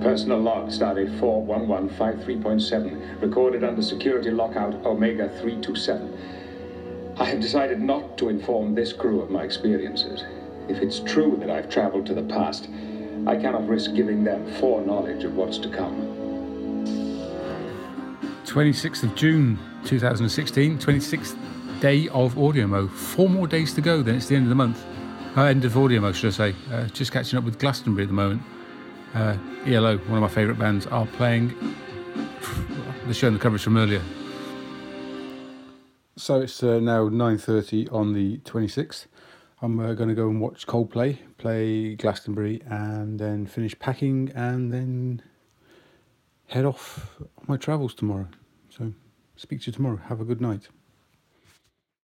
Personal log, stardate 41153.7, recorded under security lockout Omega 327. I have decided not to inform this crew of my experiences. If it's true that I've traveled to the past, I cannot risk giving them foreknowledge of what's to come. 26th of June 2016, 26th day of Audio Audiomo. Four more days to go, then it's the end of the month. Uh, end of Audio Audiomo, should I say. Uh, just catching up with Glastonbury at the moment. Uh, ELO, one of my favourite bands, are playing. the show showing the coverage from earlier. So it's uh, now 9.30 on the 26th. I'm uh, going to go and watch Coldplay, play Glastonbury, and then finish packing, and then head off on my travels tomorrow. So speak to you tomorrow. Have a good night.